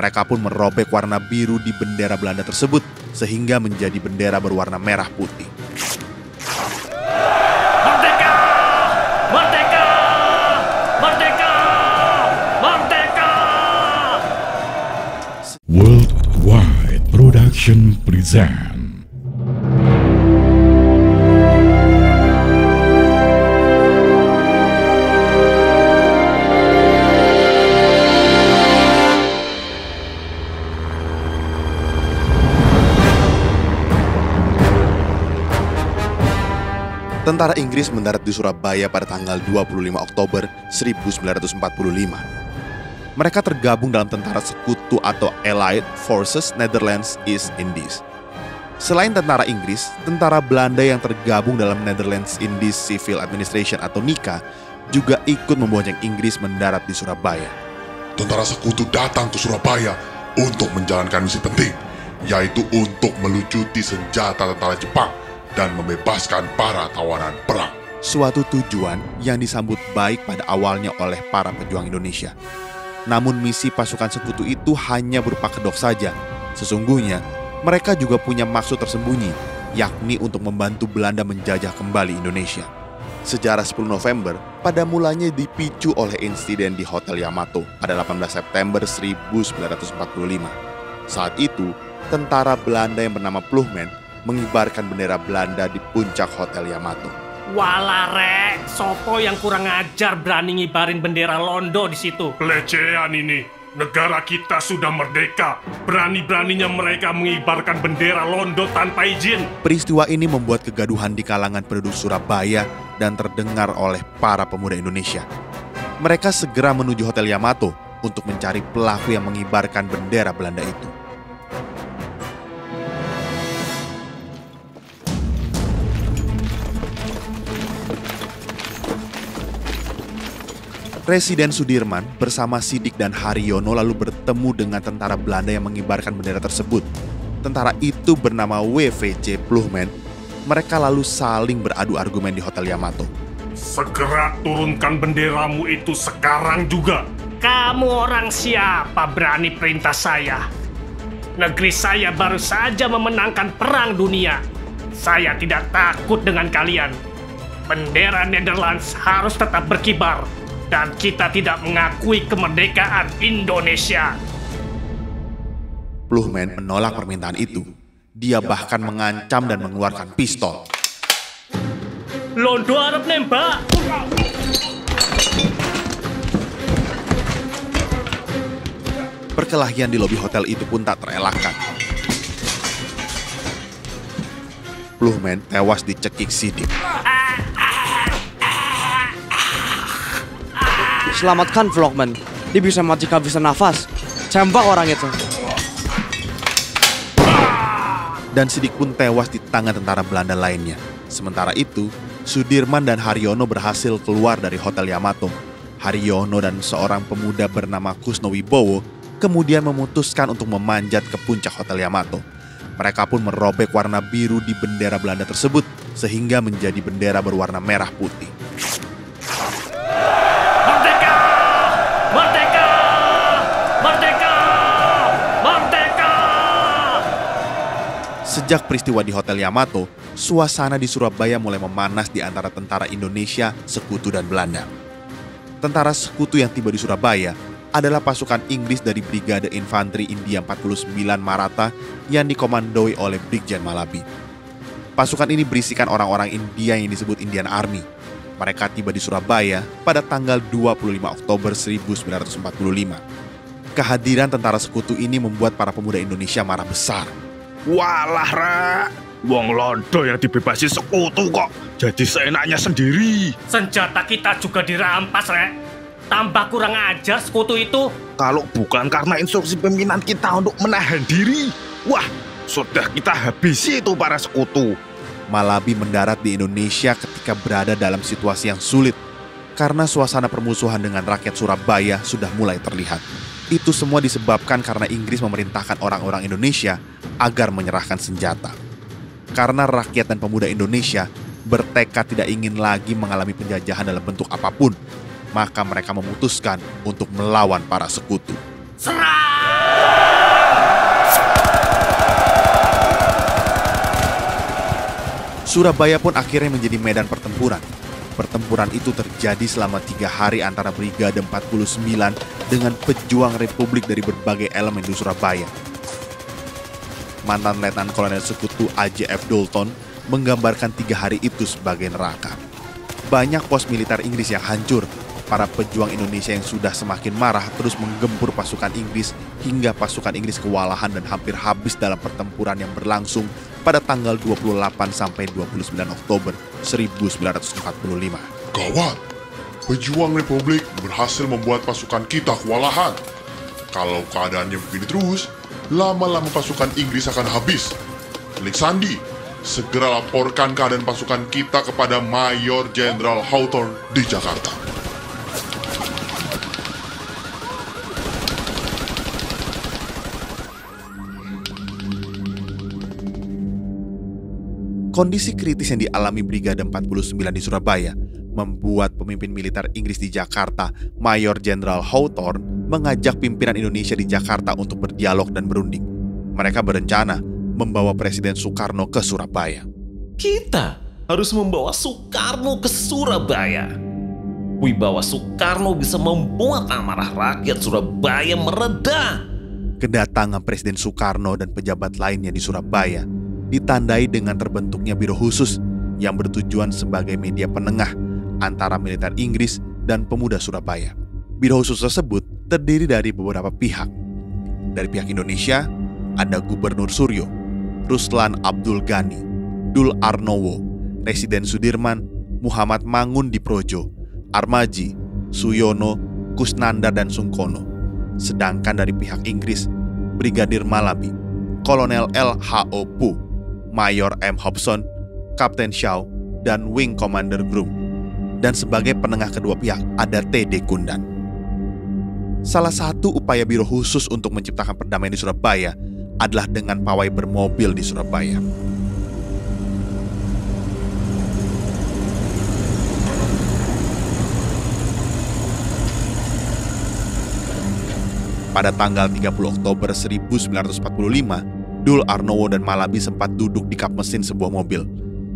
Mereka pun merobek warna biru di bendera Belanda tersebut sehingga menjadi bendera berwarna merah putih. Merdeka! Merdeka! Merdeka! Merdeka! Worldwide Production present Tentara Inggris mendarat di Surabaya pada tanggal 25 Oktober 1945. Mereka tergabung dalam tentara sekutu atau Allied Forces Netherlands East Indies. Selain tentara Inggris, tentara Belanda yang tergabung dalam Netherlands Indies Civil Administration atau NICA juga ikut membonceng Inggris mendarat di Surabaya. Tentara sekutu datang ke Surabaya untuk menjalankan misi penting, yaitu untuk melucuti senjata tentara Jepang dan membebaskan para tawanan perang. Suatu tujuan yang disambut baik pada awalnya oleh para pejuang Indonesia. Namun misi pasukan sekutu itu hanya berupa kedok saja. Sesungguhnya, mereka juga punya maksud tersembunyi, yakni untuk membantu Belanda menjajah kembali Indonesia. Sejarah 10 November pada mulanya dipicu oleh insiden di Hotel Yamato pada 18 September 1945. Saat itu, tentara Belanda yang bernama Ploegman mengibarkan bendera Belanda di puncak Hotel Yamato. Walah rek, sopo yang kurang ajar berani ngibarin bendera Londo di situ. Pelecehan ini. Negara kita sudah merdeka. Berani-beraninya mereka mengibarkan bendera Londo tanpa izin. Peristiwa ini membuat kegaduhan di kalangan penduduk Surabaya dan terdengar oleh para pemuda Indonesia. Mereka segera menuju Hotel Yamato untuk mencari pelaku yang mengibarkan bendera Belanda itu. Presiden Sudirman bersama Sidik dan Haryono lalu bertemu dengan tentara Belanda yang mengibarkan bendera tersebut. Tentara itu bernama WVC Ploegman. Mereka lalu saling beradu argumen di Hotel Yamato. Segera turunkan benderamu itu sekarang juga. Kamu orang siapa berani perintah saya? Negeri saya baru saja memenangkan perang dunia. Saya tidak takut dengan kalian. Bendera Netherlands harus tetap berkibar dan kita tidak mengakui kemerdekaan Indonesia. Ploegman menolak permintaan itu. Dia bahkan mengancam dan mengeluarkan pistol. Londo Arab nembak. Perkelahian di lobi hotel itu pun tak terelakkan. Ploegman tewas dicekik Sidik. Selamatkan Vlogman. Dia bisa mati kehabisan nafas. Cembak orang itu. Dan Sidik pun tewas di tangan tentara Belanda lainnya. Sementara itu, Sudirman dan Haryono berhasil keluar dari Hotel Yamato. Haryono dan seorang pemuda bernama Kusno Wibowo kemudian memutuskan untuk memanjat ke puncak Hotel Yamato. Mereka pun merobek warna biru di bendera Belanda tersebut sehingga menjadi bendera berwarna merah putih. Sejak peristiwa di Hotel Yamato, suasana di Surabaya mulai memanas di antara tentara Indonesia, Sekutu, dan Belanda. Tentara Sekutu yang tiba di Surabaya adalah pasukan Inggris dari Brigade Infanteri India 49 Maratha yang dikomandoi oleh Brigjen Malabi. Pasukan ini berisikan orang-orang India yang disebut Indian Army. Mereka tiba di Surabaya pada tanggal 25 Oktober 1945. Kehadiran tentara sekutu ini membuat para pemuda Indonesia marah besar. Walah, Ra. Wong Londo yang dibebasi sekutu kok jadi seenaknya sendiri. Senjata kita juga dirampas, Rek. Tambah kurang ajar sekutu itu. Kalau bukan karena instruksi pimpinan kita untuk menahan diri, wah, sudah kita habisi itu para sekutu. Malabi mendarat di Indonesia ketika berada dalam situasi yang sulit karena suasana permusuhan dengan rakyat Surabaya sudah mulai terlihat. Itu semua disebabkan karena Inggris memerintahkan orang-orang Indonesia agar menyerahkan senjata. Karena rakyat dan pemuda Indonesia bertekad tidak ingin lagi mengalami penjajahan dalam bentuk apa pun, maka mereka memutuskan untuk melawan para sekutu. Surabaya pun akhirnya menjadi medan pertempuran. Pertempuran itu terjadi selama tiga hari antara Brigade 49 dengan pejuang Republik dari berbagai elemen di Surabaya. Mantan Letnan Kolonel Sekutu AJF Dalton menggambarkan tiga hari itu sebagai neraka. Banyak pos militer Inggris yang hancur, para pejuang Indonesia yang sudah semakin marah terus menggempur pasukan Inggris hingga pasukan Inggris kewalahan dan hampir habis dalam pertempuran yang berlangsung pada tanggal 28 sampai 29 Oktober 1945. Gawat, pejuang Republik berhasil membuat pasukan kita kewalahan. Kalau keadaannya begini terus, lama-lama pasukan Inggris akan habis. Telik Sandi, segera laporkan keadaan pasukan kita kepada Mayor Jenderal Hawthorne di Jakarta. Kondisi kritis yang dialami Brigade 49 di Surabaya membuat pemimpin militer Inggris di Jakarta, Mayor Jenderal Hawthorne, mengajak pimpinan Indonesia di Jakarta untuk berdialog dan berunding. Mereka berencana membawa Presiden Soekarno ke Surabaya. Kita harus membawa Soekarno ke Surabaya. Wibawa Soekarno bisa membuat amarah rakyat Surabaya mereda. Kedatangan Presiden Soekarno dan pejabat lainnya di Surabaya ditandai dengan terbentuknya biro khusus yang bertujuan sebagai media penengah antara militer Inggris dan pemuda Surabaya. Biro khusus tersebut terdiri dari beberapa pihak. Dari pihak Indonesia, ada Gubernur Suryo, Ruslan Abdul Ghani, Dul Arnowo, Residen Sudirman, Muhammad Mangun di Projo, Armaji, Suyono, Kusnanda dan Sungkono. Sedangkan dari pihak Inggris, Brigadir Malabi, Kolonel L. H.O. Pu, Mayor M. Hobson, Kapten Shaw, dan Wing Commander Groom. Dan sebagai penengah kedua pihak ada T.D. Kundan. Salah satu upaya biro khusus untuk menciptakan perdamaian di Surabaya adalah dengan pawai bermobil di Surabaya. Pada tanggal 30 Oktober 1945, Dul Arnowo dan Malabi sempat duduk di kap mesin sebuah mobil.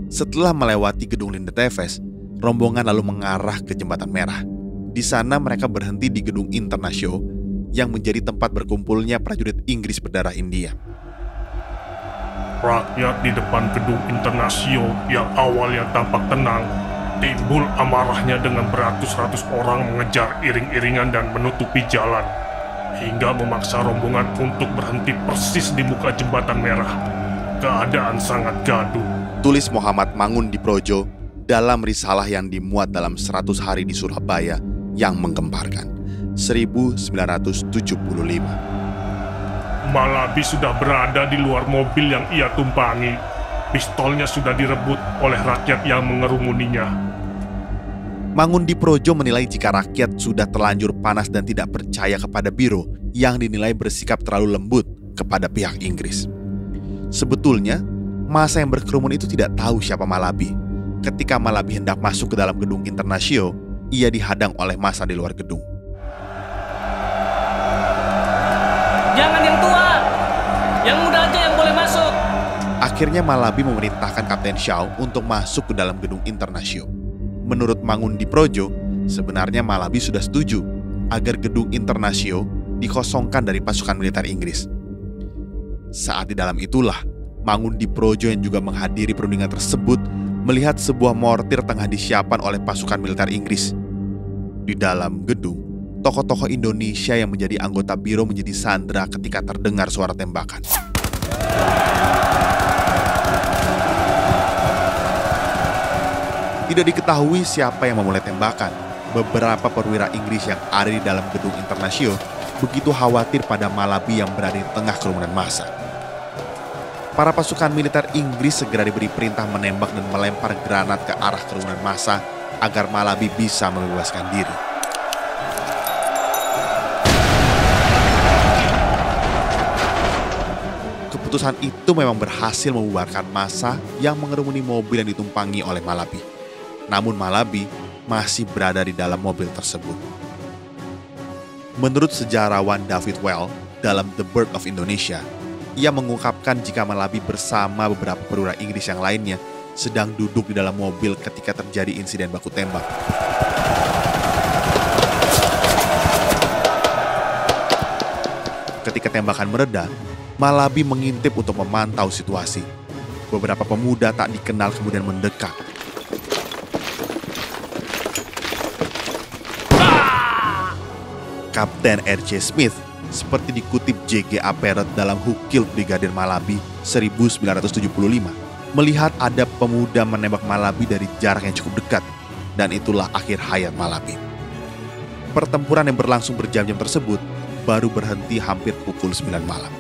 Setelah melewati gedung Linda Teves, rombongan lalu mengarah ke Jembatan Merah. Di sana mereka berhenti di gedung Internasio yang menjadi tempat berkumpulnya prajurit Inggris berdarah India. Rakyat di depan gedung Internasio yang awalnya tampak tenang, timbul amarahnya dengan beratus-ratus orang mengejar iring-iringan dan menutupi jalan, hingga memaksa rombongan untuk berhenti persis di muka jembatan merah. Keadaan sangat gaduh. Tulis Muhammad Mangun di Projo dalam risalah yang dimuat dalam 100 hari di Surabaya yang menggemparkan. 1975. Malabi sudah berada di luar mobil yang ia tumpangi. Pistolnya sudah direbut oleh rakyat yang mengerumuninya. Mangun di Projo menilai jika rakyat sudah terlanjur panas dan tidak percaya kepada biro yang dinilai bersikap terlalu lembut kepada pihak Inggris. Sebetulnya, masa yang berkerumun itu tidak tahu siapa Malabi. Ketika Malabi hendak masuk ke dalam gedung Internasio, ia dihadang oleh masa di luar gedung. Jangan yang tua, yang muda aja yang boleh masuk. Akhirnya Malabi memerintahkan Kapten Shaw untuk masuk ke dalam gedung Internasio. Menurut Mangun di Projo, sebenarnya Malabi sudah setuju agar gedung Internasio dikosongkan dari pasukan militer Inggris. Saat di dalam itulah, Mangun di Projo yang juga menghadiri perundingan tersebut melihat sebuah mortir tengah disiapkan oleh pasukan militer Inggris. Di dalam gedung, tokoh-tokoh Indonesia yang menjadi anggota biro menjadi sandra ketika terdengar suara tembakan. Tidak diketahui siapa yang memulai tembakan. Beberapa perwira Inggris yang ada di dalam gedung Internasio begitu khawatir pada Malabi yang berada di tengah kerumunan massa. Para pasukan militer Inggris segera diberi perintah menembak dan melempar granat ke arah kerumunan massa agar Malabi bisa membebaskan diri. Keputusan itu memang berhasil membubarkan massa yang mengerumuni mobil yang ditumpangi oleh Malabi. Namun Malabi masih berada di dalam mobil tersebut. Menurut sejarawan David Well dalam The Birth of Indonesia, ia mengungkapkan jika Malabi bersama beberapa perwira Inggris yang lainnya sedang duduk di dalam mobil ketika terjadi insiden baku tembak. Ketika tembakan mereda, Malabi mengintip untuk memantau situasi. Beberapa pemuda tak dikenal kemudian mendekat. Kapten R.C. Smith seperti dikutip J.G.A. Parrott dalam Hukil Brigadir Malabi 1975, melihat ada pemuda menembak Malabi dari jarak yang cukup dekat, dan itulah akhir hayat Malabi. Pertempuran yang berlangsung berjam-jam tersebut baru berhenti hampir pukul 9 malam.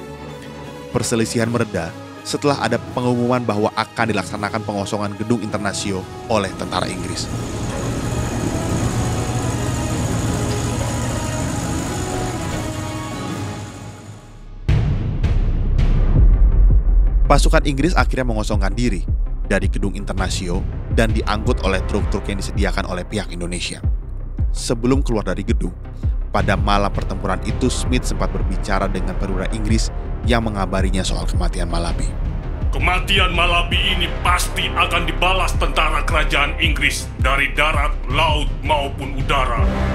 Perselisihan mereda setelah ada pengumuman bahwa akan dilaksanakan pengosongan gedung internasio oleh tentara Inggris. Pasukan Inggris akhirnya mengosongkan diri dari gedung internasio dan diangkut oleh truk-truk yang disediakan oleh pihak Indonesia. Sebelum keluar dari gedung, pada malam pertempuran itu Smith sempat berbicara dengan perwira Inggris yang mengabarinya soal kematian Malabi. Kematian Malabi ini pasti akan dibalas tentara kerajaan Inggris dari darat, laut, maupun udara.